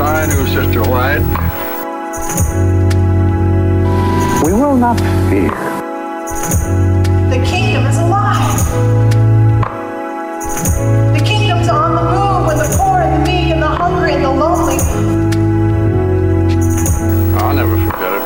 I knew Sister White. We will not fear. The kingdom is alive. The kingdom's on the move with the poor and the meek and the hungry and the lonely. I'll never forget it.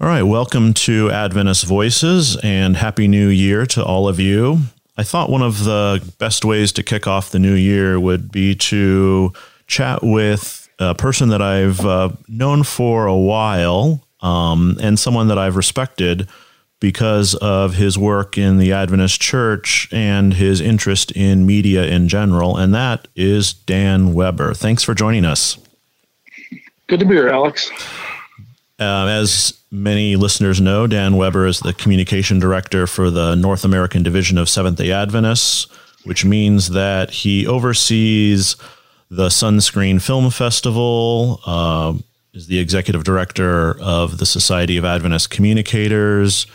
All right, welcome to Adventist Voices and Happy New Year to all of you. I thought one of the best ways to kick off the new year would be to chat with a person that I've uh, known for a while um, and someone that I've respected because of his work in the Adventist Church and his interest in media in general, and that is Dan Weber. Thanks for joining us. Good to be here, Alex. Uh, as many listeners know, Dan Weber is the communication director for the North American division of Seventh day Adventists, which means that he oversees the SONscreen Film Festival, uh, is the executive director of the Society of Adventist Communicators,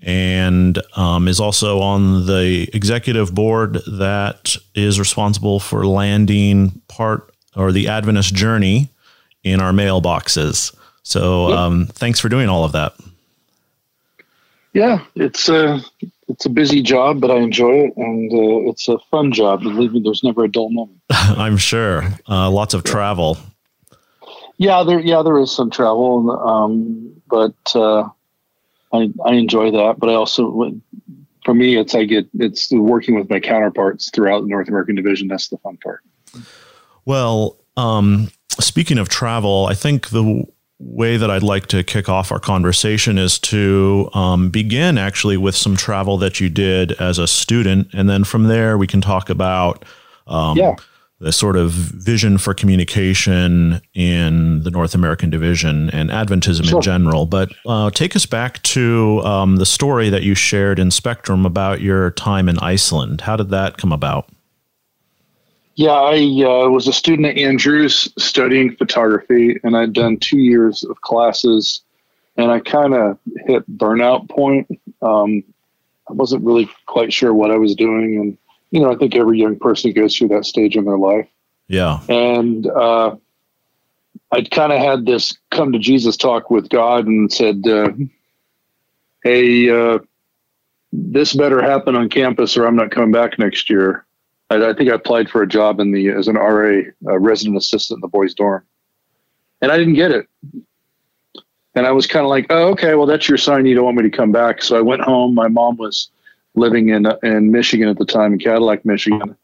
and um, is also on the executive board that is responsible for landing part or the Adventist journey in our mailboxes. So um, thanks for doing all of that. Yeah, it's a it's a busy job, but I enjoy it, and uh, it's a fun job. Believe me, there's never a dull moment. I'm sure. Uh, lots of travel. Yeah, there yeah there is some travel, um, but uh, I I enjoy that. But I also, for me, it's I get it's working with my counterparts throughout the North American division. That's the fun part. Well, um, speaking of travel, I think the way that I'd like to kick off our conversation is to um, begin actually with some travel that you did as a student. And then from there, we can talk about um, Yeah. the sort of vision for communication in the North American division and Adventism Sure. in general. But uh, take us back to um, the story that you shared in Spectrum about your time in Iceland. How did that come about? Yeah, I uh, was a student at Andrews studying photography, and I'd done two years of classes, and I kind of hit burnout point. Um, I wasn't really quite sure what I was doing, and you know, I think every young person goes through that stage in their life. Yeah. And uh, I'd kind of had this come to Jesus talk with God, and said, uh, "Hey, uh, this better happen on campus, or I'm not coming back next year." I, I think I applied for a job in the as an RA, uh resident assistant in the boys' dorm, and I didn't get it. And I was kind of like, "Oh, okay, well, that's your sign. You don't want me to come back." So I went home. My mom was living in in Michigan at the time, in Cadillac, Michigan,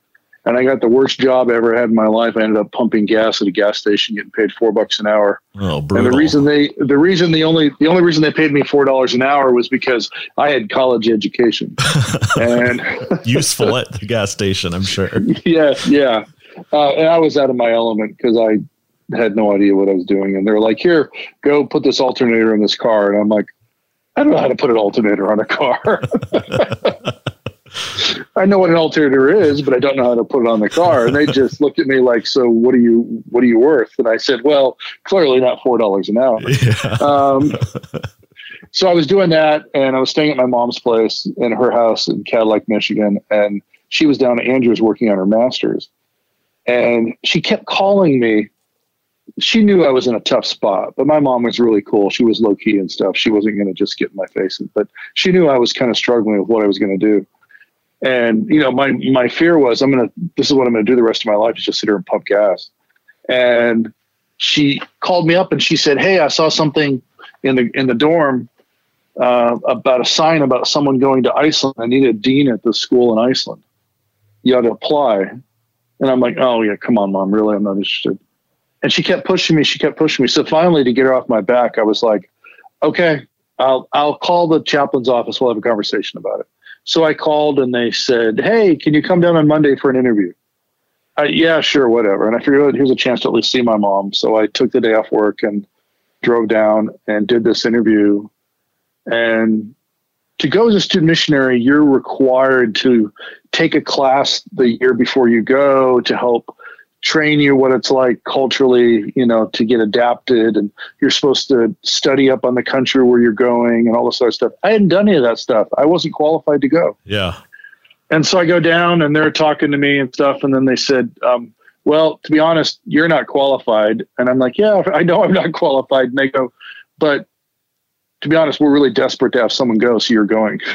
and I got the worst job I ever had in my life. I ended up pumping gas at a gas station, getting paid four bucks an hour. Oh, brutal. And the reason they the reason the only the only reason they paid me four dollars an hour was because I had college education. and useful at the gas station, I'm sure. yeah, yeah. Uh, and I was out of my element because I had no idea what I was doing. And they're like, "Here, go put this alternator in this car." And I'm like, "I don't know how to put an alternator on a car." I know what an alternator is, but I don't know how to put it on the car. And they just looked at me like, "So what are you? What are you worth?" And I said, "Well, clearly not four dollars an hour." Yeah. Um, so I was doing that, and I was staying at my mom's place in her house in Cadillac, Michigan, and she was down at Andrews working on her master's, and she kept calling me. She knew I was in a tough spot, but my mom was really cool. She was low key and stuff. She wasn't going to just get in my face, but she knew I was kind of struggling with what I was going to do. And you know, my my fear was, I'm gonna. This is what I'm to do the rest of my life is just sit here and pump gas. And she called me up and she said, "Hey, I saw something in the in the dorm uh, about a sign about someone going to Iceland. I need a dean at the school in Iceland. You ought to apply." And I'm like, "Oh yeah, come on, mom. Really, I'm not interested." And she kept pushing me. She kept pushing me. So finally, to get her off my back, I was like, "Okay, I'll I'll call the chaplain's office. We'll have a conversation about it." So I called and they said, "Hey, can you come down on Monday for an interview?" Uh, yeah, sure, whatever. And I figured, oh, here's a chance to at least see my mom. So I took the day off work and drove down and did this interview. And to go as a student missionary, you're required to take a class the year before you go to help train you what it's like culturally, you know, to get adapted. And you're supposed to study up on the country where you're going and all this other stuff. I hadn't done any of that stuff. I wasn't qualified to go. Yeah. and so I go down and they're talking to me and stuff. And then they said, um, well, to be honest, you're not qualified. And I'm like, yeah, I know I'm not qualified. And they go, but to be honest, we're really desperate to have someone go. So you're going.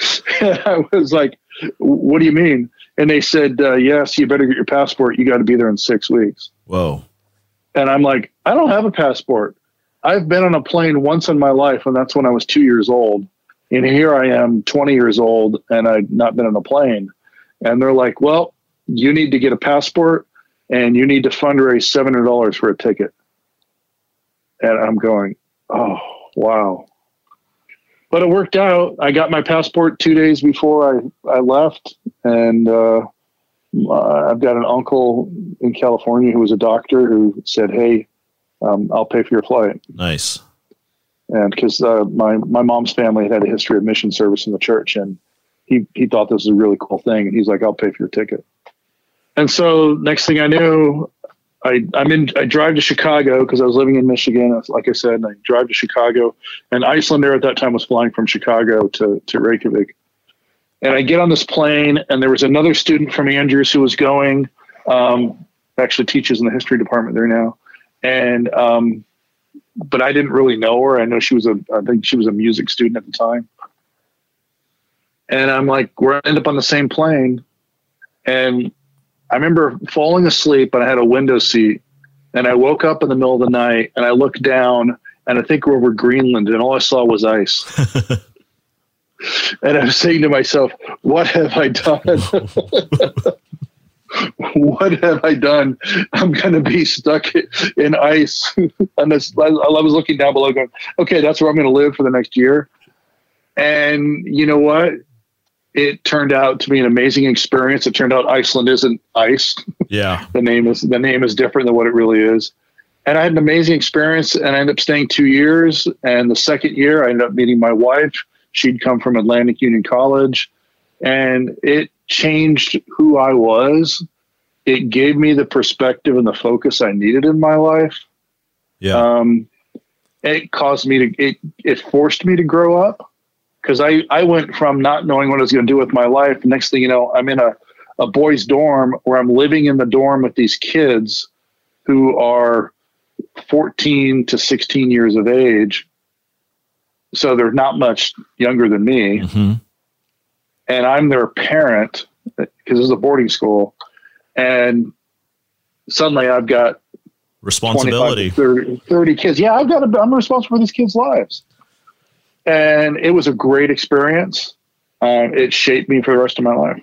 I was like, what do you mean? And they said, uh, yes, you better get your passport. You got to be there in six weeks. Whoa. And I'm like, I don't have a passport. I've been on a plane once in my life, and that's when I was two years old. And here I am, 20 years old, and I've not been on a plane. And they're like, well, you need to get a passport and you need to fundraise $700 for a ticket. And I'm going, oh, wow. But it worked out. I got my passport two days before I, I left. And uh, I've got an uncle in California who was a doctor who said, hey, um, I'll pay for your flight. Nice. And because uh, my, my mom's family had had a history of mission service in the church. And he, he thought this was a really cool thing. And he's like, I'll pay for your ticket. And so next thing I knew, I, I'm in, I drive to Chicago because I was living in Michigan. Like I said, and I drive to Chicago and Icelandair at that time was flying from Chicago to, to Reykjavik. And I get on this plane and there was another student from Andrews who was going, um, actually teaches in the history department there now. And, um, but I didn't really know her. I know she was a, I think she was a music student at the time. And I'm like, we're end up on the same plane. And I remember falling asleep and I had a window seat and I woke up in the middle of the night and I looked down and I think we're over Greenland and all I saw was ice. and I was saying to myself, what have I done? what have I done? I'm going to be stuck in ice. and this, I was looking down below going, okay, that's where I'm going to live for the next year. And you know what? It turned out to be an amazing experience. It turned out Iceland isn't ice. Yeah. the name is the name is different than what it really is. And I had an amazing experience and I ended up staying two years. And the second year I ended up meeting my wife. She'd come from Atlantic Union College and it changed who I was. It gave me the perspective and the focus I needed in my life. Yeah. Um, it caused me to it it forced me to grow up because I, I went from not knowing what I was going to do with my life. Next thing you know, I'm in a, a boys' dorm where I'm living in the dorm with these kids who are 14 to 16 years of age. So they're not much younger than me. Mm-hmm. And I'm their parent because this is a boarding school. And suddenly I've got responsibility 30, 30 kids. Yeah, I've got, a, I'm responsible for these kids' lives and it was a great experience. Uh, it shaped me for the rest of my life.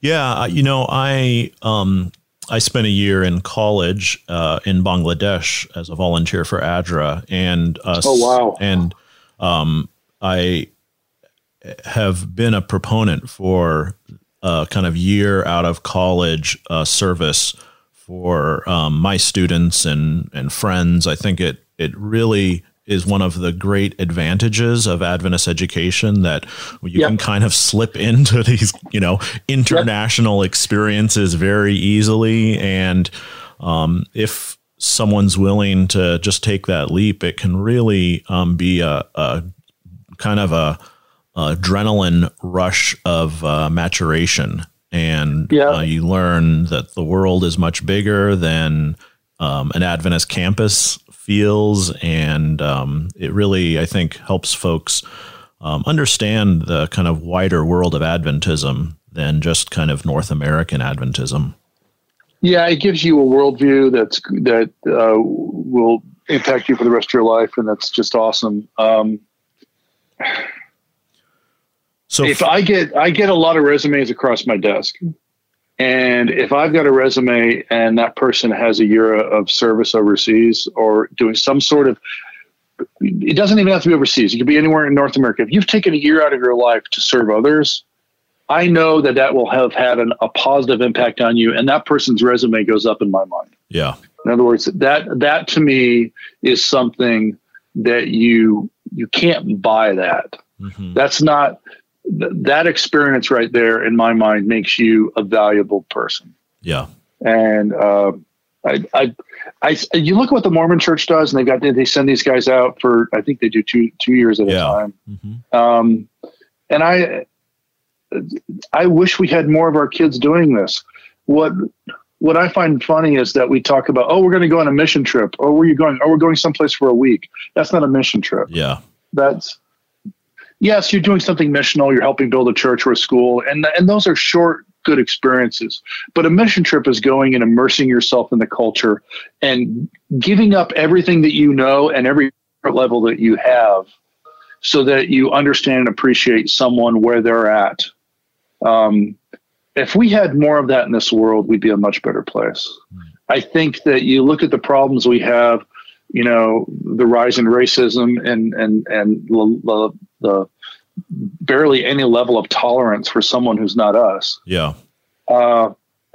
Yeah, you know, I um, I spent a year in college uh, in Bangladesh as a volunteer for ADRA, and uh, oh wow, and um, I have been a proponent for a kind of year out of college uh, service for um, my students and and friends. I think it it really is one of the great advantages of Adventist education that you yep. can kind of slip into these, you know, international yep. experiences very easily. And um, if someone's willing to just take that leap, it can really um, be a, a, kind of a, a adrenaline rush of uh, maturation. And yep. uh, you learn that the world is much bigger than um, an Adventist campus feels, and um, it really, I think, helps folks um, understand the kind of wider world of Adventism than just kind of North American Adventism. Yeah, it gives you a worldview that's that uh, will impact you for the rest of your life, and that's just awesome. Um, so if I get I get a lot of resumes across my desk, and if I've got a resume and that person has a year of service overseas or doing some sort of, it doesn't even have to be overseas. It could be anywhere in North America. If you've taken a year out of your life to serve others, I know that that will have had an, a positive impact on you, and that person's resume goes up in my mind. Yeah. In other words, that that to me is something that you you can't buy that. Mm-hmm. That's not th- that experience right there, in my mind, makes you a valuable person. Yeah. And uh, I, I, I, you look at what the Mormon Church does, and they've got they send these guys out for I think they do two two years at yeah. a time. Mm-hmm. Um, and I, I wish we had more of our kids doing this. What what I find funny is that we talk about, oh, we're going to go on a mission trip. Oh, where are you going? Oh, we're going someplace for a week. That's not a mission trip. Yeah. That's yes, you're doing something missional. You're helping build a church or a school, and and those are short, good experiences. But a mission trip is going and immersing yourself in the culture and giving up everything that you know and every level that you have, so that you understand and appreciate someone where they're at. Um, if we had more of that in this world, we'd be a much better place. I think that you look at the problems we have, you know, the rise in racism and and and the, the barely any level of tolerance for someone who's not us. Yeah. Uh,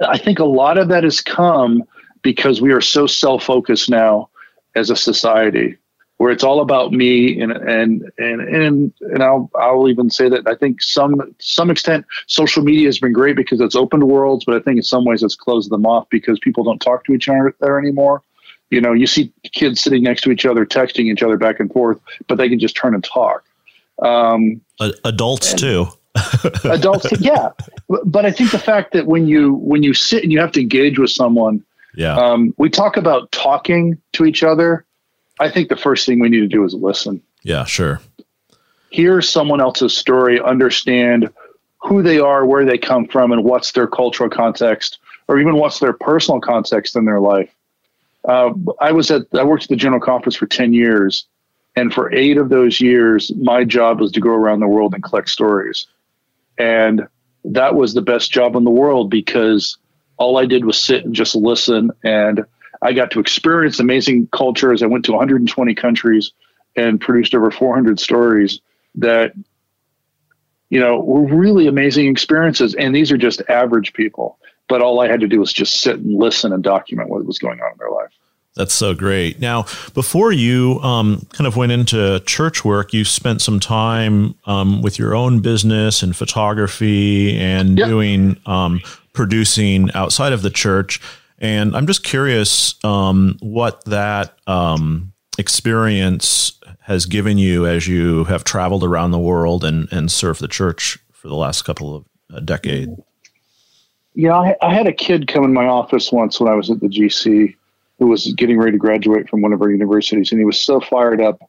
I think a lot of that has come because we are so self focused now as a society where it's all about me and and and and and I'll I'll even say that I think some some extent social media has been great because it's opened worlds, but I think in some ways it's closed them off because people don't talk to each other there anymore. You know, you see kids sitting next to each other, texting each other back and forth, but they can just turn and talk. Um, adults too. adults, yeah. But I think the fact that when you when you sit and you have to engage with someone, yeah, um, we talk about talking to each other I think the first thing we need to do is listen. Yeah, sure. Hear someone else's story, understand who they are, where they come from, and what's their cultural context, or even what's their personal context in their life. Uh, I was at I worked at the General Conference for ten years, and for eight of those years, my job was to go around the world and collect stories, and that was the best job in the world because all I did was sit and just listen and I got to experience amazing cultures. I went to 120 countries and produced over 400 stories that, you know, were really amazing experiences. And these are just average people. But all I had to do was just sit and listen and document what was going on in their life. That's so great. Now, before you um, kind of went into church work, you spent some time um, with your own business and photography and yep. doing um, producing outside of the church. And I'm just curious um, what that um, experience has given you as you have traveled around the world and, and served the church for the last couple of uh, decades. Yeah, I, I had a kid come in my office once when I was at the GC who was getting ready to graduate from one of our universities, and he was so fired up.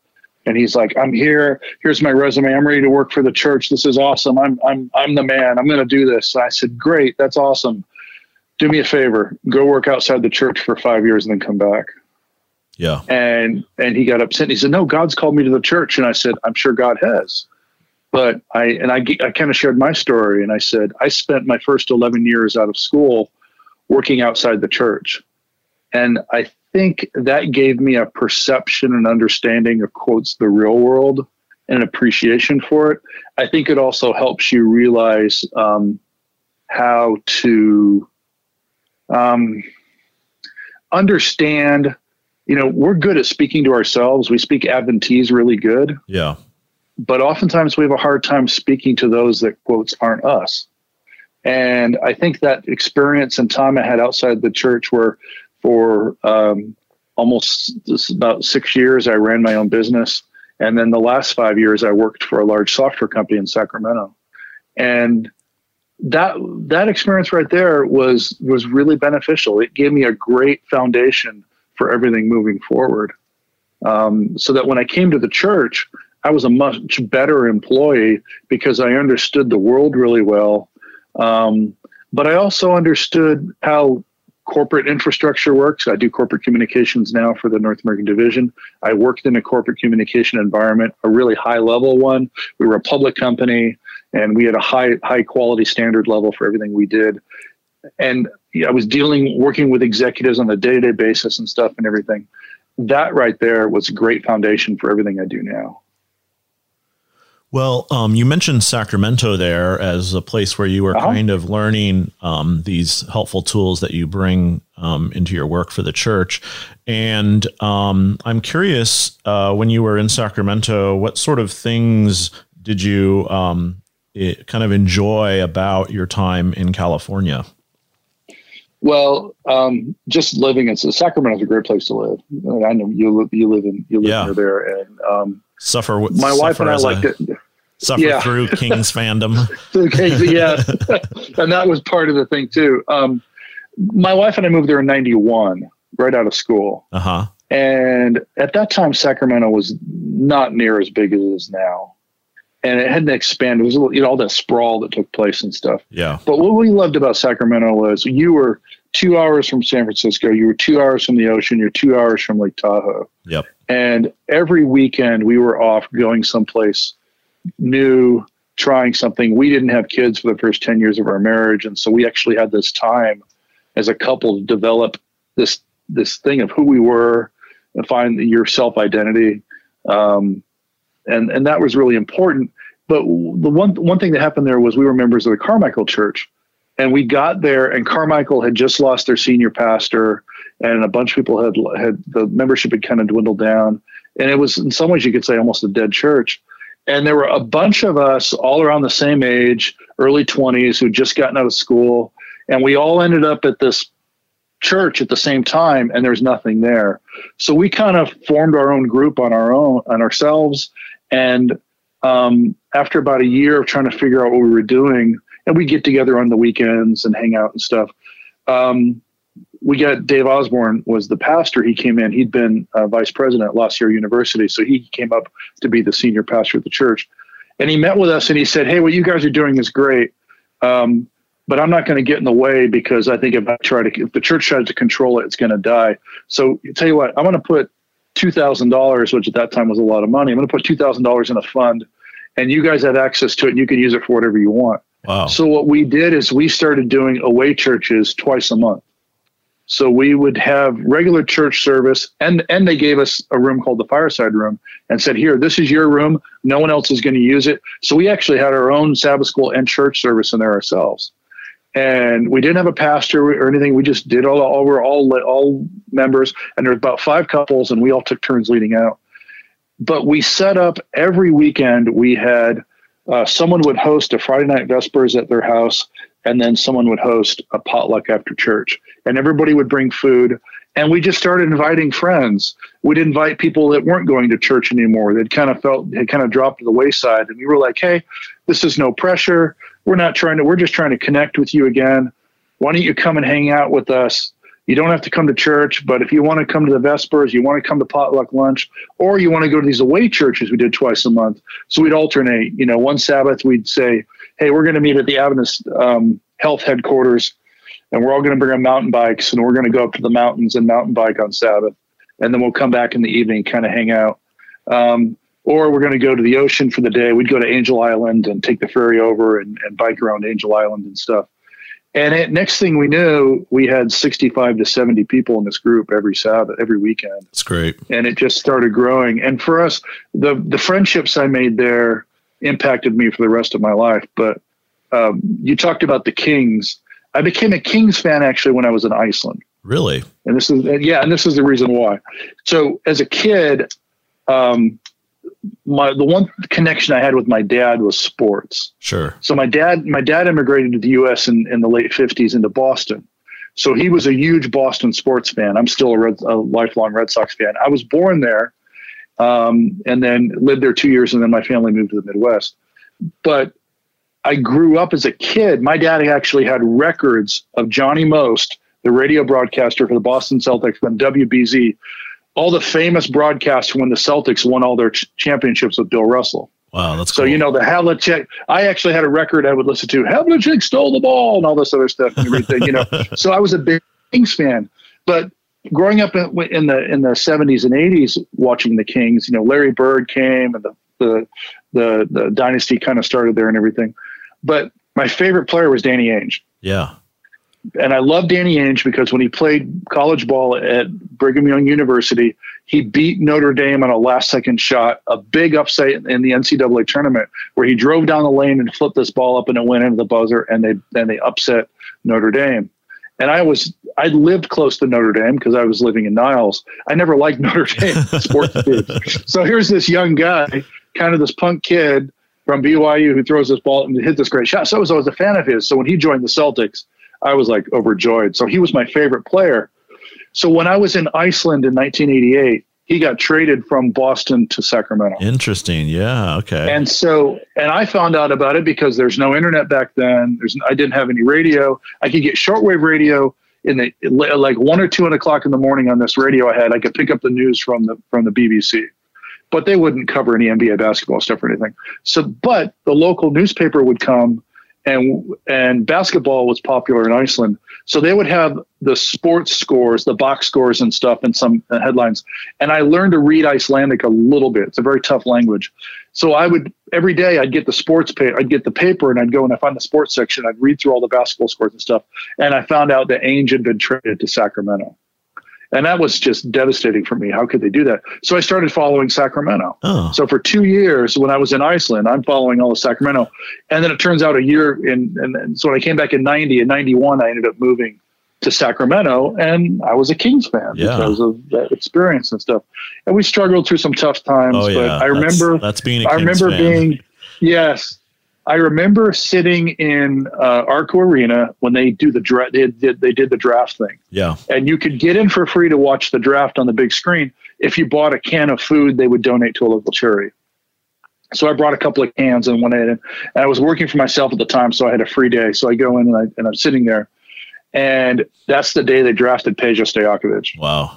And he's like, "I'm here. Here's my resume. I'm ready to work for the church. This is awesome. I'm I'm I'm the man. I'm going to do this." And I said, "Great. That's awesome." do me a favor, go work outside the church for five years and then come back. Yeah. And and he got upset. he said, "No, God's called me to the church." And I said, "I'm sure God has." But I and I I kind of shared my story and I said, "I spent my first 11 years out of school working outside the church." And I think that gave me a perception and understanding of quotes the real world and an appreciation for it. I think it also helps you realize um, how to um, understand, you know, we're good at speaking to ourselves. We speak Adventese really good. Yeah. But oftentimes we have a hard time speaking to those that quotes aren't us. And I think that experience and time I had outside the church where for um, almost about six years, I ran my own business. And then the last five years, I worked for a large software company in Sacramento. And that that experience right there was was really beneficial. It gave me a great foundation for everything moving forward. Um, so that when I came to the church, I was a much better employee because I understood the world really well. Um, but I also understood how corporate infrastructure works. I do corporate communications now for the North American division. I worked in a corporate communication environment, a really high level one. We were a public company and we had a high high quality standard level for everything we did. And I was dealing working with executives on a day to day basis and stuff and everything. That right there was a great foundation for everything I do now. Well, um, you mentioned Sacramento there as a place where you were uh-huh. kind of learning um, these helpful tools that you bring um, into your work for the church. And um, I'm curious, uh, when you were in Sacramento, what sort of things did you um, it, kind of enjoy about your time in California? Well, um, just living in Sacramento is a great place to live. I know you you live in you live yeah. near there, and um, suffer. My suffer wife and I liked it. Suffer Yeah. through Kings fandom. Yeah, and that was part of the thing too. Um, my wife and I moved there in '91, right out of school, Uh huh. and at that time, Sacramento was not near as big as it is now, and it hadn't expanded. It was a little- you know all that sprawl that took place and stuff. Yeah. But what we loved about Sacramento was you were two hours from San Francisco, you were two hours from the ocean, you're two hours from Lake Tahoe. Yep. And every weekend we were off going someplace new, trying something. We didn't have kids for the first 10 years of our marriage. And so we actually had this time as a couple to develop this, this thing of who we were and find your self identity. Um, and, and that was really important. But the one, one thing that happened there was we were members of the Carmichael church and we got there and Carmichael had just lost their senior pastor and a bunch of people had had the membership had kind of dwindled down and it was in some ways you could say almost a dead church and there were a bunch of us all around the same age early 20s who'd just gotten out of school. And we all ended up at this church at the same time and there's nothing there. So we kind of formed our own group on our own on ourselves. And um, after about a year of trying to figure out what we were doing and we get together on the weekends and hang out and stuff um, we got Dave Osborne was the pastor. He came in. He'd been uh, vice president at La Sierra University, so he came up to be the senior pastor of the church. And he met with us and he said, "Hey, what you guys are doing is great, um, but I'm not going to get in the way because I think if I try to, if the church tries to control it, it's going to die. So tell you what, I'm going to put two thousand dollars, which at that time was a lot of money. I'm going to put two thousand dollars in a fund, and you guys have access to it, and you can use it for whatever you want." Wow. So what we did is we started doing away churches twice a month. So we would have regular church service, and and they gave us a room called the fireside room, and said, "Here, this is your room. No one else is going to use it." So we actually had our own Sabbath school and church service in there ourselves, and we didn't have a pastor or anything. We just did all. all we're all all members, and there was about five couples, and we all took turns leading out. But we set up every weekend. We had uh, someone would host a Friday night vespers at their house, and then someone would host a potluck after church, and everybody would bring food. And we just started inviting friends. We'd invite people that weren't going to church anymore. They'd kind of felt had kind of dropped to the wayside, and we were like, "Hey, this is no pressure. We're not trying to. We're just trying to connect with you again. Why don't you come and hang out with us? You don't have to come to church, but if you want to come to the Vespers, you want to come to potluck lunch, or you want to go to these away churches we did twice a month. So we'd alternate. You know, one Sabbath we'd say, "Hey, we're going to meet at the Adventist um, Health headquarters, and we're all going to bring our mountain bikes, and we're going to go up to the mountains and mountain bike on Sabbath, and then we'll come back in the evening, kind of hang out." Um, or we're going to go to the ocean for the day. We'd go to Angel Island and take the ferry over and, and bike around Angel Island and stuff. And it, next thing we knew, we had 65 to 70 people in this group every Sabbath, every weekend. That's great. And it just started growing. And for us, the, the friendships I made there impacted me for the rest of my life. But um, you talked about the Kings. I became a Kings fan actually when I was in Iceland. Really? And this is, and yeah, and this is the reason why. So as a kid, um, my the one connection I had with my dad was sports. Sure. So my dad, my dad immigrated to the U.S. in, in the late '50s into Boston. So he was a huge Boston sports fan. I'm still a, Red, a lifelong Red Sox fan. I was born there, um, and then lived there two years, and then my family moved to the Midwest. But I grew up as a kid. My dad actually had records of Johnny Most, the radio broadcaster for the Boston Celtics on WBZ, all the famous broadcasts when the Celtics won all their ch- championships with Bill Russell. Wow, that's So cool. you know the Havlicek. I actually had a record I would listen to. Havlicek stole the ball and all this other stuff and everything. You know, so I was a big Kings fan. But growing up in, in the in the seventies and eighties, watching the Kings, you know, Larry Bird came and the the the, the dynasty kind of started there and everything. But my favorite player was Danny Ainge. yeah. And I love Danny Ainge because when he played college ball at Brigham Young University, he beat Notre Dame on a last second shot, a big upset in the NCAA tournament where he drove down the lane and flipped this ball up and it went into the buzzer and they then they upset Notre Dame. And I was I lived close to Notre Dame because I was living in Niles. I never liked Notre Dame sports teams. So here's this young guy, kind of this punk kid from BYU who throws this ball and hit this great shot. So I was always a fan of his. So when he joined the Celtics, I was like overjoyed. So he was my favorite player. So when I was in Iceland in 1988, he got traded from Boston to Sacramento. Interesting. Yeah. Okay. And so, and I found out about it because there's no internet back then. There's, I didn't have any radio. I could get shortwave radio in the like one or two o'clock in the morning on this radio I had. I could pick up the news from the from the BBC, but they wouldn't cover any NBA basketball stuff or anything. So, but the local newspaper would come, and and basketball was popular in Iceland. So they would have the sports scores, the box scores and stuff, and some uh, headlines. And I learned to read Icelandic a little bit. It's a very tough language. So I would every day I'd get the sports paper, I'd get the paper, and I'd go and I find the sports section. I'd read through all the basketball scores and stuff. And I found out that Ainge had been traded to Sacramento. And that was just devastating for me. How could they do that? So I started following Sacramento. Oh. So for two years, when I was in Iceland, I'm following all of Sacramento. And then it turns out a year in, and, and so when I came back in 90 and 91, I ended up moving to Sacramento and I was a Kings fan Yeah. because of that experience and stuff. And we struggled through some tough times, Oh, but yeah. I That's- remember, that's being a I Kings remember fan. being, yes, I remember sitting in uh, Arco Arena when they do the draft. They did, they did the draft thing yeah. and you could get in for free to watch the draft on the big screen. If you bought a can of food, they would donate to a local charity. So I brought a couple of cans and went in, and I was working for myself at the time, so I had a free day. So I go in and, I, and I'm sitting there, and that's the day they drafted Peja Stojakovic, Wow.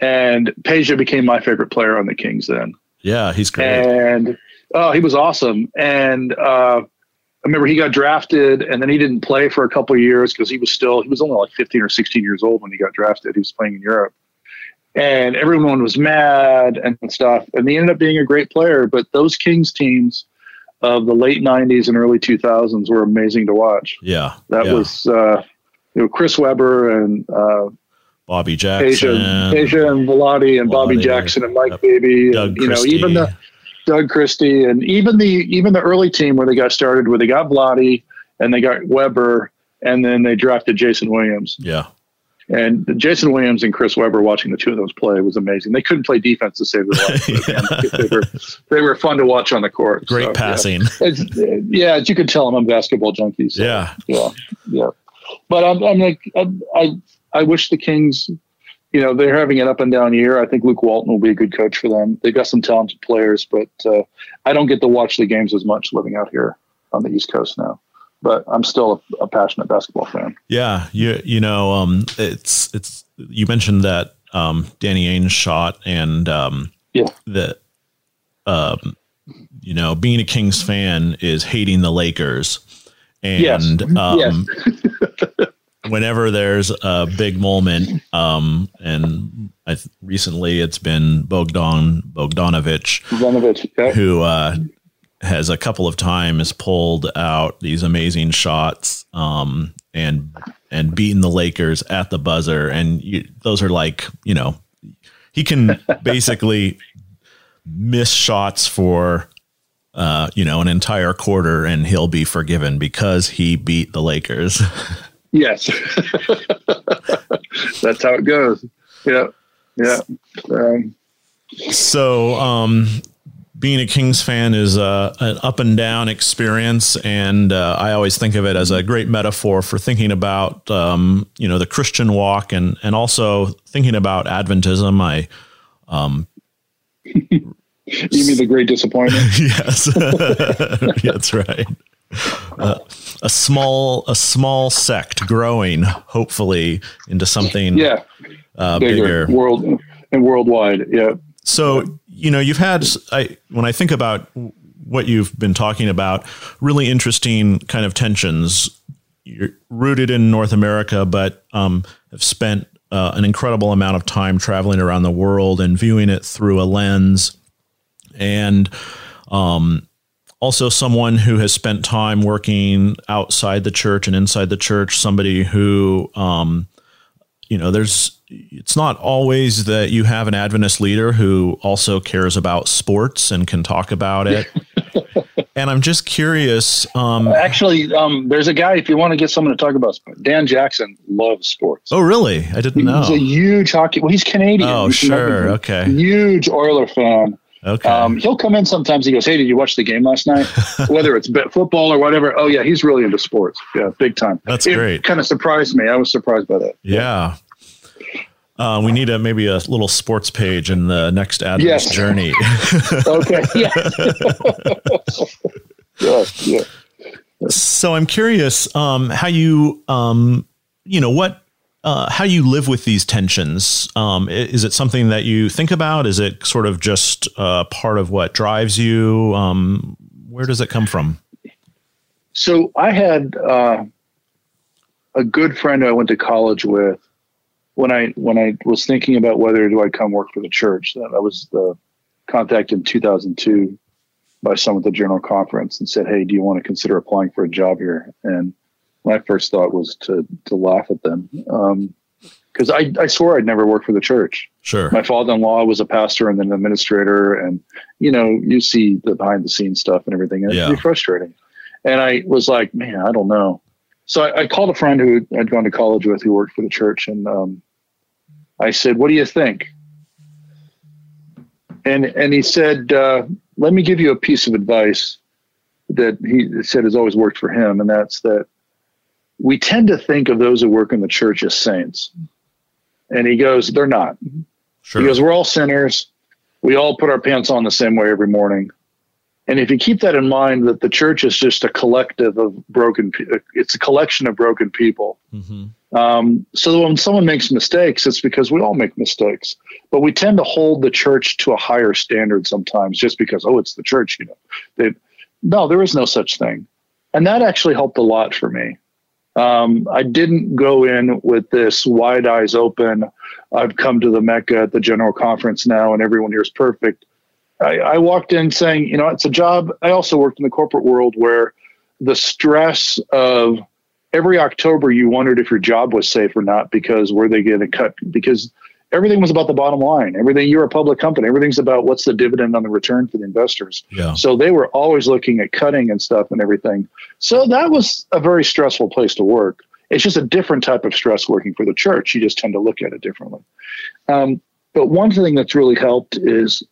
and Peja became my favorite player on the Kings then Yeah. He's great. and oh, he was awesome. And uh, I remember he got drafted, and then he didn't play for a couple of years because he was still he was only like 15 or 16 years old when he got drafted. He was playing in Europe, and everyone was mad and stuff. And he ended up being a great player. But those Kings teams of the late 90s and early 2000s were amazing to watch. yeah. That yeah. was. Uh, you know, Chris Webber and uh, Bobby Jackson. Asia and Vlade and Bobby Jackson and Mike yep. Bibby, Doug and you know, even the Doug Christie and even the even the early team where they got started, where they got Vlade and they got Webber, and then they drafted Jason Williams. Yeah. And Jason Williams and Chris Webber watching the two of those play was amazing. They couldn't play defense to save their lives. man, they were they were fun to watch on the court. Great So, yeah. passing. It's, yeah, you can tell I'm a basketball junkie. So, Yeah. yeah, yeah. But I'm, I'm like, I, I, I wish the Kings, you know, they're having an up and down year. I think Luke Walton will be a good coach for them. They've got some talented players, but uh, I don't get to watch the games as much living out here on the East Coast now. But I'm still a, a passionate basketball fan. Yeah, you you know, um, it's it's you mentioned that um, Danny Ainge shot and um, Yeah. that um, you know, being a Kings fan is hating the Lakers, and Yes. um, whenever there's a big moment, um, and I th- recently it's been Bogdan Bogdanovic Ivanovic, yeah. who uh, has a couple of times pulled out these amazing shots um, and and beaten the Lakers at the buzzer, and you, those are like you know he can basically miss shots for uh, you know an entire quarter, and he'll be forgiven because he beat the Lakers. Yes. That's how it goes. Yeah. Yeah. Um, So, um, being a Kings fan is uh, an up and down experience, and uh, I always think of it as a great metaphor for thinking about um, you know the Christian walk and and also thinking about Adventism. I you mean the great disappointment? yes, that's right. Uh, a small a small sect growing, hopefully into something Yeah. uh, Bigger, bigger. world and worldwide. Yeah. So, you know, you've had, I, when I think about what you've been talking about, really interesting kind of tensions. You're rooted in North America, but um, have spent uh, an incredible amount of time traveling around the world and viewing it through a lens. And um, also someone who has spent time working outside the church and inside the church, somebody who, um, you know, there's, it's not always that you have an Adventist leader who also cares about sports and can talk about it. and I'm just curious. Um, Actually, um, there's a guy, if you want to get someone to talk about sports, Dan Jackson loves sports. oh, really? I didn't know. He's a huge hockey. Well, he's Canadian. Oh, He's sure. Okay. Huge Oiler fan. Okay. Um, he'll come in sometimes. He goes, "Hey, did you watch the game last night? Whether it's football or whatever." Oh yeah, he's really into sports. Yeah, big time. That's it great. Kind of surprised me. I was surprised by that. yeah. Uh, we need a maybe a little sports page in the next Adventist Yes. journey. Okay. Yeah. yeah. Yeah. so I'm curious um, how you um, you know what uh, how do you live with these tensions. Um, is it something that you think about? Is it sort of just uh, part of what drives you? Um, where does it come from? So I had uh, a good friend I went to college with when I when I was thinking about whether do I come work for the church. That I was the contact in 2002 by someone at the General Conference and said, "Hey, do you want to consider applying for a job here?" And my first thought was to to laugh at them. Because I I swore I'd never work for the church. Sure. my father-in-law was a pastor and then an administrator and you know you see the behind the scenes stuff and everything and Yeah. it'd be frustrating. And i was like man i don't know. So I, I called a friend who i'd gone to college with who worked for the church and um, i said what do you think? And and he said uh, let me give you a piece of advice that he said has always worked for him and that's that we tend to think of those who work in the church as saints and he goes they're not Sure. because we're all sinners. We all put our pants on the same way every morning. And if you keep that in mind, that the church is just a collective of broken, it's a collection of broken people. Mhm. Um, so when someone makes mistakes, it's because we all make mistakes. But we tend to hold the church to a higher standard sometimes, just because oh, it's the church. You know, they, no, there is no such thing, and that actually helped a lot for me. Um, I didn't go in with this wide eyes open. I've come to the Mecca at the General Conference now, and everyone here is perfect. I, I walked in saying, you know, it's a job. I also worked in the corporate world where the stress of every October you wondered if your job was safe or not because were they going to cut? Because everything was about the bottom line. Everything you're a public company. Everything's about what's the dividend on the return for the investors. Yeah. So they were always looking at cutting and stuff and everything. So that was a very stressful place to work. It's just a different type of stress working for the church. You just tend to look at it differently. Um, but one thing that's really helped is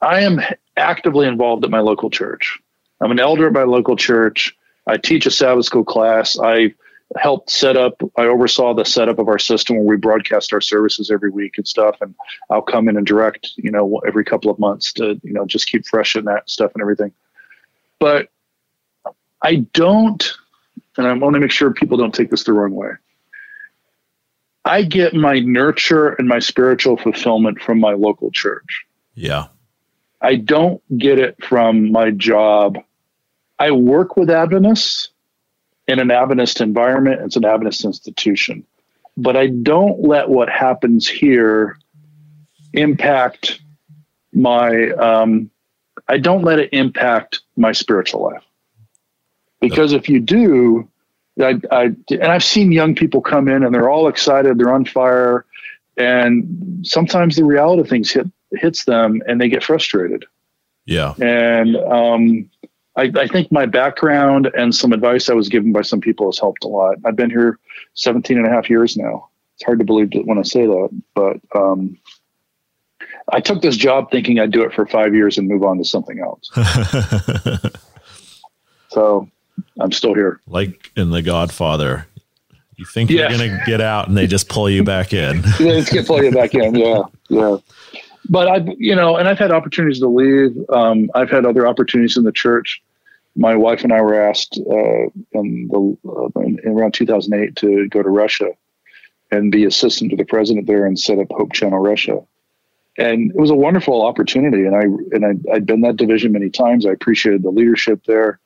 I am actively involved at my local church. I'm an elder at my local church. I teach a Sabbath school class. I helped set up, I oversaw the setup of our system where we broadcast our services every week and stuff. And I'll come in and direct, you know, every couple of months to, you know, just keep fresh in that stuff and everything. But I don't, and I want to make sure people don't take this the wrong way. I get my nurture and my spiritual fulfillment from my local church. Yeah. I don't get it from my job. I work with Adventists in an Adventist environment. It's an Adventist institution, but I don't let what happens here impact my. Um, I don't let it impact my spiritual life because if you do, I, I and I've seen young people come in and they're all excited, they're on fire, and sometimes the reality of things hit hits them and they get frustrated. Yeah. And um, I, I think my background and some advice I was given by some people has helped a lot. I've been here 17 and a half years now. It's hard to believe that when I say that, but um, I took this job thinking I'd do it for five years and move on to something else. So I'm still here. like in The Godfather, you think Yeah. you're going to get out and they just pull you back in. Yeah, let's get plug it back in. Yeah, yeah. But I've, you know, and I've had opportunities to leave. Um, I've had other opportunities in the church. My wife and I were asked uh, in the uh, in around 2008 to go to Russia and be assistant to the president there and set up Hope Channel Russia. And it was a wonderful opportunity. And I and I, I'd been that division many times. I appreciated the leadership there,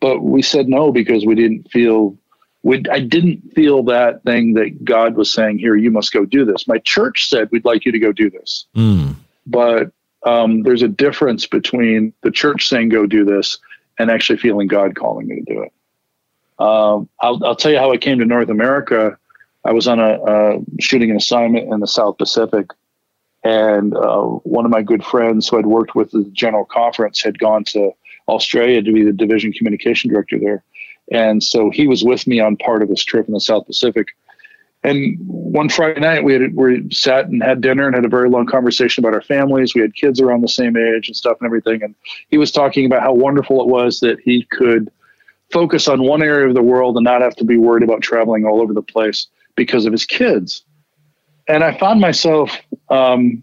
but we said no because we didn't feel we, I didn't feel that thing that God was saying, here, you must go do this. My church said, we'd like you to go do this. Mm. But um, there's a difference between the church saying, go do this, and actually feeling God calling me to do it. Um, I'll, I'll tell you how I came to North America. I was on a uh, shooting an assignment in the South Pacific, and uh, one of my good friends who I'd worked with at the General Conference had gone to Australia to be the division communication director there. And so he was with me on part of this trip in the South Pacific. And one Friday night, we had we sat and had dinner and had a very long conversation about our families. We had kids around the same age and stuff and everything. And he was talking about how wonderful it was that he could focus on one area of the world and not have to be worried about traveling all over the place because of his kids. and I found myself, um,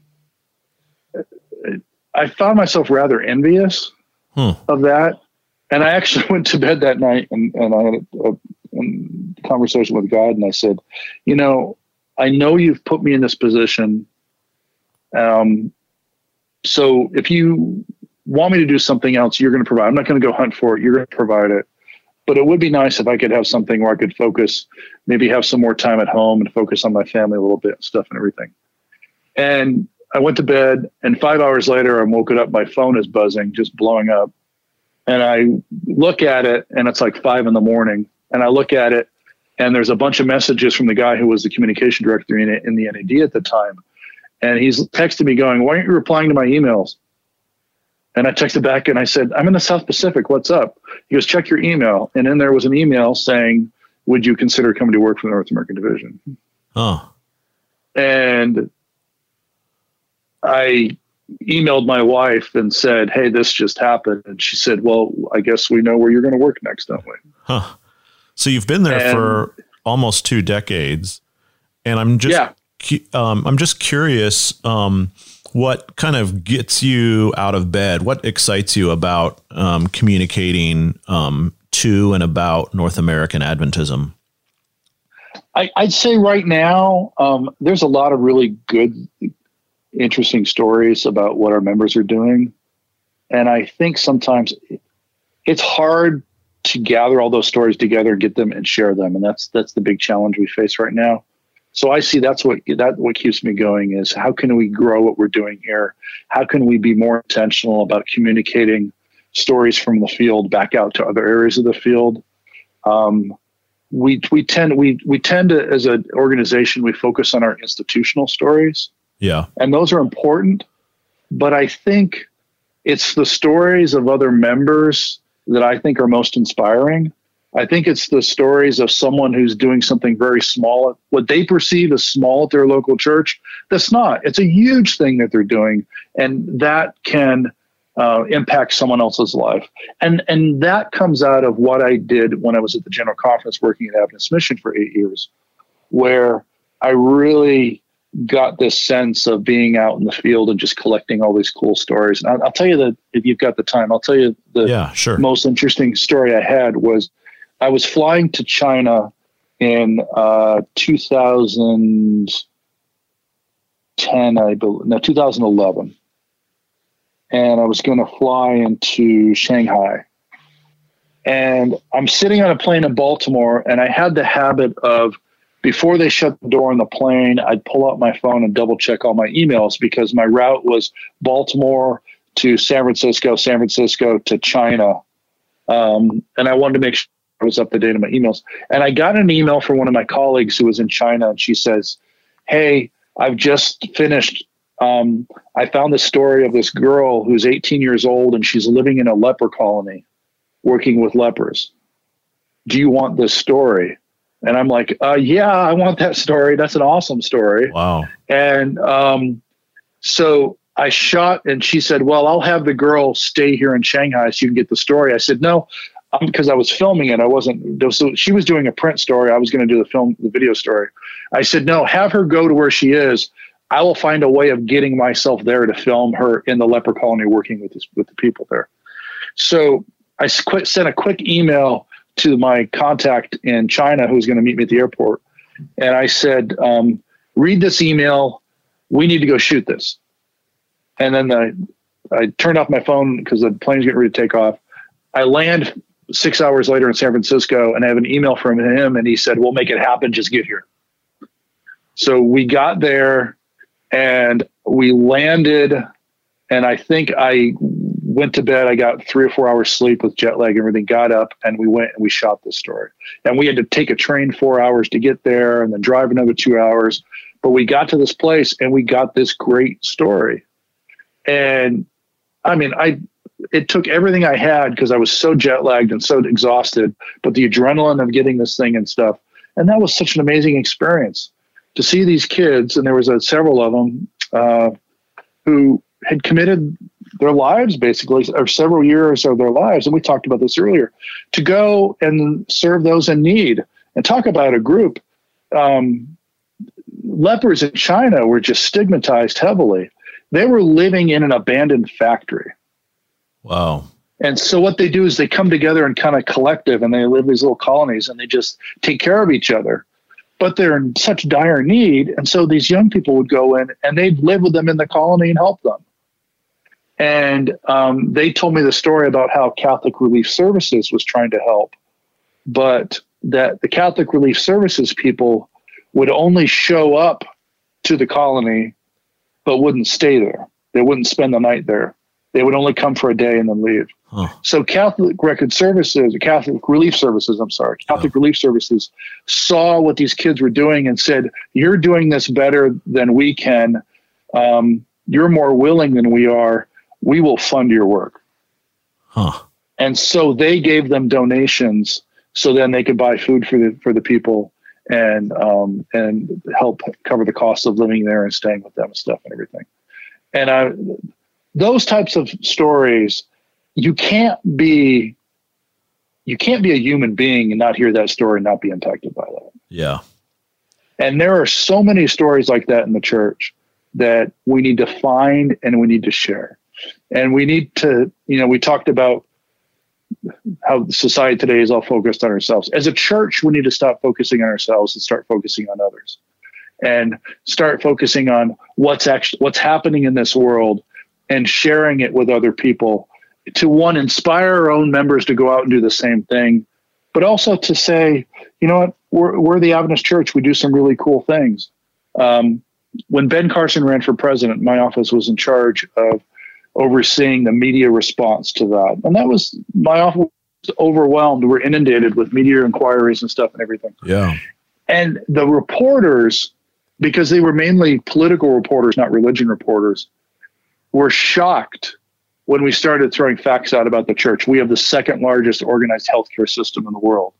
I found myself rather envious Hmm. of that. And I actually went to bed that night and, and I had a, a, a conversation with God and I said, you know, I know you've put me in this position. Um, so if you want me to do something else, you're going to provide. I'm not going to go hunt for it. You're going to provide it. But it would be nice if I could have something where I could focus, maybe have some more time at home and focus on my family a little bit stuff and everything. And I went to bed, and five hours later, I'm woken up. My phone is buzzing, just blowing up. And I look at it, and it's like five in the morning. And I look at it, and there's a bunch of messages from the guy who was the communication director in, in the NAD at the time. And he's texted me going, Why aren't you replying to my emails? And I texted back and I said, I'm in the South Pacific. What's up? He goes, Check your email. And then there was an email saying, Would you consider coming to work for the North American Division? Oh, And I emailed my wife and said, Hey, this just happened. And she said, Well, I guess we know where you're going to work next, don't we? huh. So you've been there And- for almost two decades, and I'm just Yeah. um, I'm just curious. Um, what kind of gets you out of bed? What excites you about um, communicating um, to and about North American Adventism? I, I'd say right now, um, there's a lot of really good, interesting stories about what our members are doing. And I think sometimes it's hard to gather all those stories together, get them and share them. And that's, that's the big challenge we face right now. So I see that's what, that what keeps me going is how can we grow what we're doing here? How can we be more intentional about communicating stories from the field back out to other areas of the field? Um, we we tend we we tend to as an organization we focus on our institutional stories Yeah, and those are important but i think it's the stories of other members that i think are most inspiring. I think it's the stories of someone who's doing something very small what they perceive as small at their local church. That's not it's a huge thing that they're doing and that can uh, impact someone else's life. And and that comes out of what I did when I was at the General Conference working at Adventist Mission for eight years, where I really got this sense of being out in the field and just collecting all these cool stories. And I'll, I'll tell you that if you've got the time, I'll tell you the yeah, sure. most interesting story I had was I was flying to China in uh, 2010, I believe, no, 2011 and I was going to fly into Shanghai. And I'm sitting on a plane in Baltimore, and I had the habit of before they shut the door on the plane, I'd pull out my phone and double check all my emails because my route was Baltimore to San Francisco, San Francisco to China. Um, and I wanted to make sure I was up to date on my emails. And I got an email from one of my colleagues who was in China, and she says, Hey, I've just finished um, I found the story of this girl who's 18 years old and she's living in a leper colony working with lepers. Do you want this story? And I'm like, uh, yeah, I want that story. That's an awesome story. Wow. And um, so I shot, and she said, well, I'll have the girl stay here in Shanghai so you can get the story. I said, no, because I was filming it. I wasn't, so she was doing a print story. I was going to do the film, the video story. I said, no, have her go to where she is. I will find a way of getting myself there to film her in the leper colony working with this, with the people there. So I quit, sent a quick email to my contact in China who was going to meet me at the airport. And I said, um, read this email. We need to go shoot this. And then I, I turned off my phone because the plane's getting ready to take off. I land six hours later in San Francisco and I have an email from him and he said, we'll make it happen. Just get here. So we got there and we landed and i think i went to bed. I got three or four hours sleep with jet lag. And everything got up and we went and we shot this story. And we had to take a train four hours to get there and then drive another two hours. But we got to this place and we got this great story. And i mean i it took everything i had because i was so jet lagged and so exhausted but the adrenaline of getting this thing and stuff. And that was such an amazing experience to see these kids, and there was a, several of them uh, who had committed their lives basically, or several years of their lives, and we talked about this earlier, to go and serve those in need. And talk about a group. Um, lepers in China were just stigmatized heavily. They were living in an abandoned factory. Wow. And so what they do is they come together in kind of collective and they live these little colonies and they just take care of each other. But they're in such dire need. And so these young people would go in and they'd live with them in the colony and help them. And um, they told me the story about how Catholic Relief Services was trying to help, but that the Catholic Relief Services people would only show up to the colony, but wouldn't stay there. They wouldn't spend the night there. They would only come for a day and then leave. Huh. So Catholic Record Services, Catholic Relief Services, I'm sorry, Catholic Relief Services saw what these kids were doing and said, "You're doing this better than we can. Um, you're more willing than we are. We will fund your work." Huh. And so they gave them donations, so then they could buy food for the for the people and um, and help cover the cost of living there and staying with them and stuff and everything. And I, those types of stories you can't be you can't be a human being and not hear that story and not be impacted by that. Yeah. And there are so many stories like that in the church that we need to find and we need to share. And we need to, you know, we talked about how society today is all focused on ourselves. As a church, we need to stop focusing on ourselves and start focusing on others. And start focusing on what's actually what's happening in this world and sharing it with other people to one inspire our own members to go out and do the same thing, but also to say, you know what, we're, we're the Adventist Church. We do some really cool things. Um, when Ben Carson ran for president, my office was in charge of overseeing the media response to that, and that was my office was overwhelmed. We're inundated with media inquiries and stuff and everything. Yeah. And the reporters, because they were mainly political reporters, not religion reporters, were shocked when we started throwing facts out about the church. We have the second largest organized healthcare system in the world.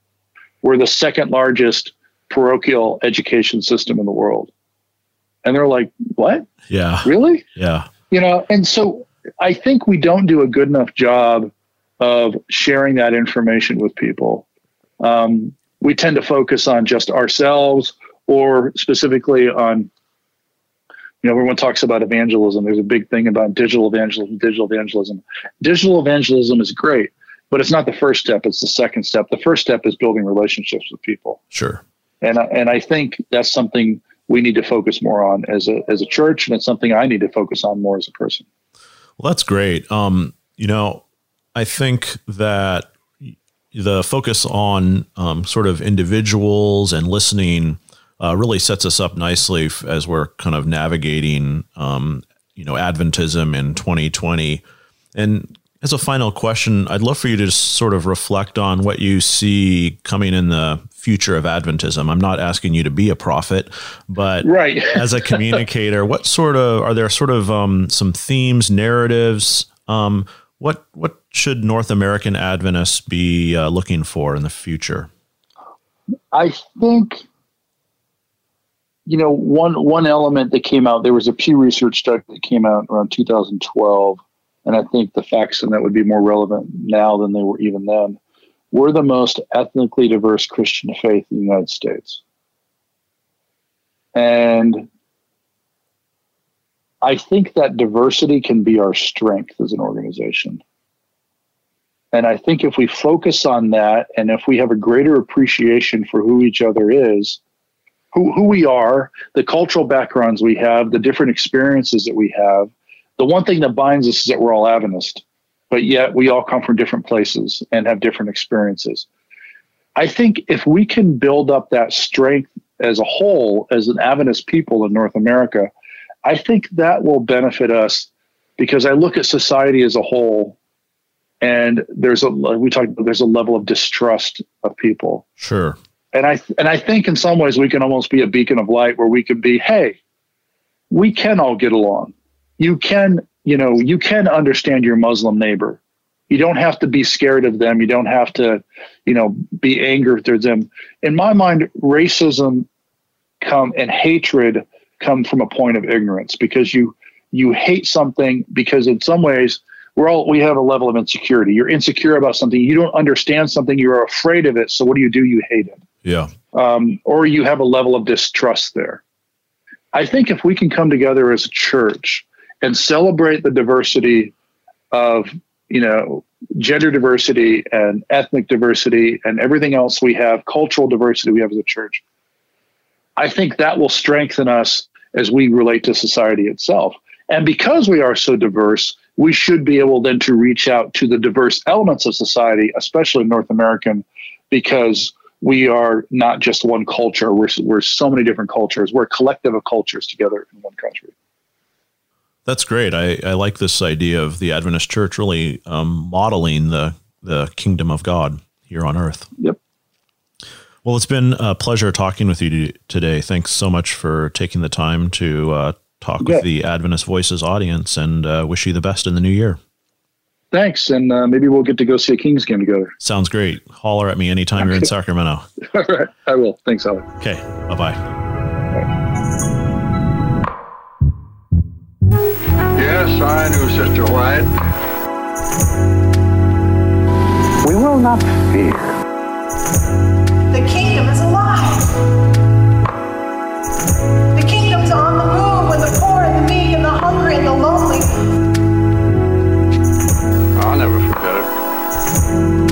We're the second largest parochial education system in the world. And they're like, what? Yeah. Really? Yeah. You know, and so I think we don't do a good enough job of sharing that information with people. Um, we tend to focus on just ourselves or specifically on you know, everyone talks about evangelism. There's a big thing about digital evangelism, digital evangelism. Digital evangelism is great, but it's not the first step. It's the second step. The first step is building relationships with people. Sure. And I, and I think that's something we need to focus more on as a as a church, and it's something I need to focus on more as a person. Well, that's great. Um, you know, I think that the focus on um, sort of individuals and listening uh, really sets us up nicely f- as we're kind of navigating, um, you know, Adventism in 2020. And as a final question, I'd love for you to sort of reflect on what you see coming in the future of Adventism. I'm not asking you to be a prophet, but Right. as a communicator, what sort of are there sort of um, some themes, narratives? Um, what what should North American Adventists be uh, looking for in the future? I think you know one one element that came out there was a Pew Research study that came out around 2012, and I think the facts in that would be more relevant now than they were even then. We're the most ethnically diverse Christian faith in the United States, and I think that diversity can be our strength as an organization. And I think if we focus on that and if we have a greater appreciation for who each other is, who, who we are, the cultural backgrounds we have, the different experiences that we have, the one thing that binds us is that we're all Adventist, but yet we all come from different places and have different experiences. I think if we can build up that strength as a whole, as an Adventist people in North America, I think that will benefit us because I look at society as a whole and there's a we talked there's a level of distrust of people Sure. and i and i think in some ways we can almost be a beacon of light where we can be hey we can all get along you can you know you can understand your muslim neighbor. You don't have to be scared of them. You don't have to you know be angry towards them. In my mind racism come and hatred come from a point of ignorance because you you hate something because in some ways we're all we have a level of insecurity. You're insecure about something. You don't understand something. You're afraid of it. So what do you do? You hate it. Yeah. um, or you have a level of distrust there. I think if we can come together as a church and celebrate the diversity of, you know, gender diversity and ethnic diversity and everything else we have, cultural diversity we have as a church, I think that will strengthen us as we relate to society itself. And because we are so diverse, we should be able then to reach out to the diverse elements of society, especially North American, because we are not just one culture. We're, we're so many different cultures. We're a collective of cultures together in one country. That's great. I, I like this idea of the Adventist Church really um, modeling the, the kingdom of God here on earth. Yep. Well, it's been a pleasure talking with you today. Thanks so much for taking the time to uh, talk with the Adventist Voices audience and uh, wish you the best in the new year. Thanks. And uh, maybe we'll get to go see a Kings game together. Sounds great. Holler at me anytime you're in Sacramento. All right. I will. Thanks, Alec. Okay. Bye bye. his side, who's just white. We will not fear. The kingdom is alive. The kingdom's on the move with the poor and the meek and the hungry and the lonely. I'll never forget it.